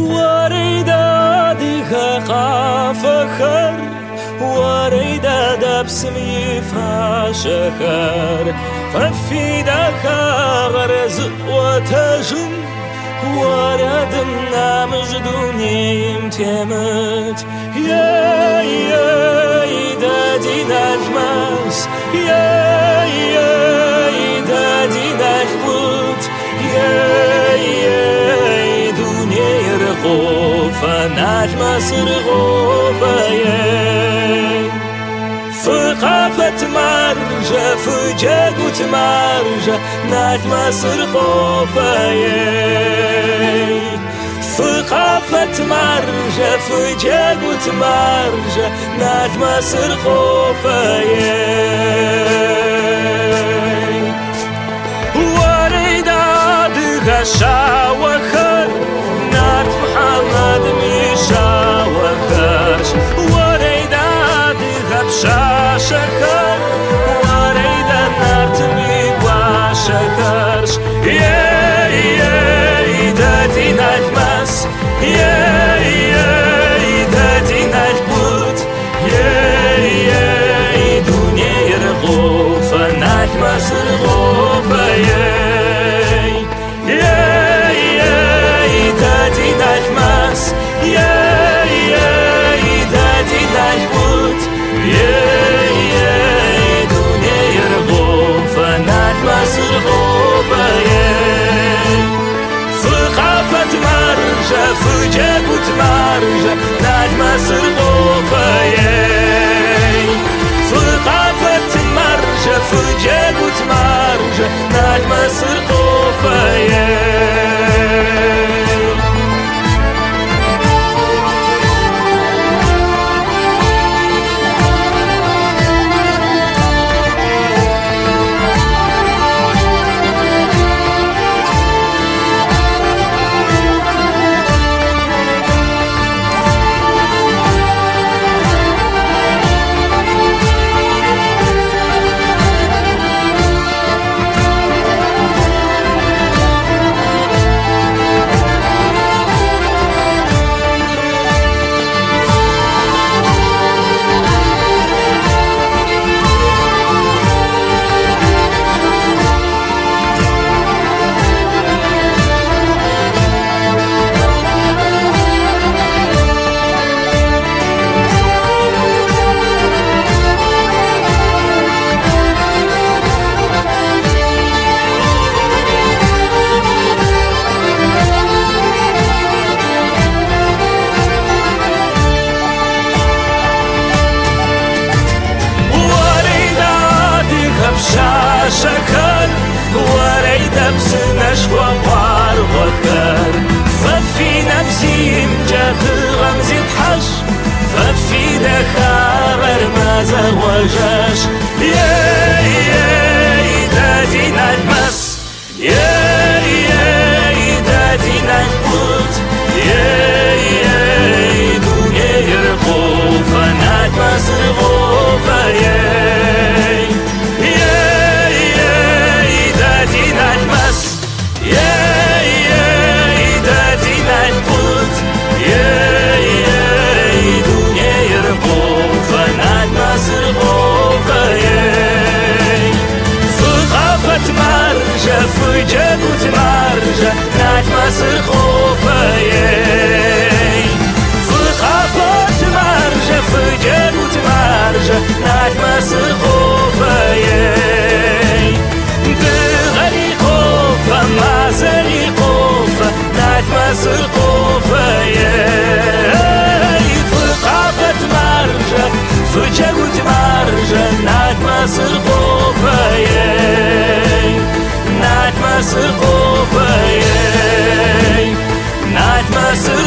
وريدا ديها خافخر وريدا دبسمي فاشخر ففي دخا غرز وتجن وردنا مجدوني امتمت يا يا دادي نجمس يا رغوف يا فقافة مرجة فجاقوت مرجة نجمة سرقوفة فقافة مرجة فجاقوت مرجة نجمة سرقوفة وريد عاد غشا وخر Jej, jej, دادین اش بود. Jej, jej, دونی رغوفه نجم سرغوفه Jej مرجة شكر وريد بسنش وقار وكر ففي نفسي جات غمزة حش ففي دخار ما زوجاش نجمة سرخوفة ثقافة مرجة mercy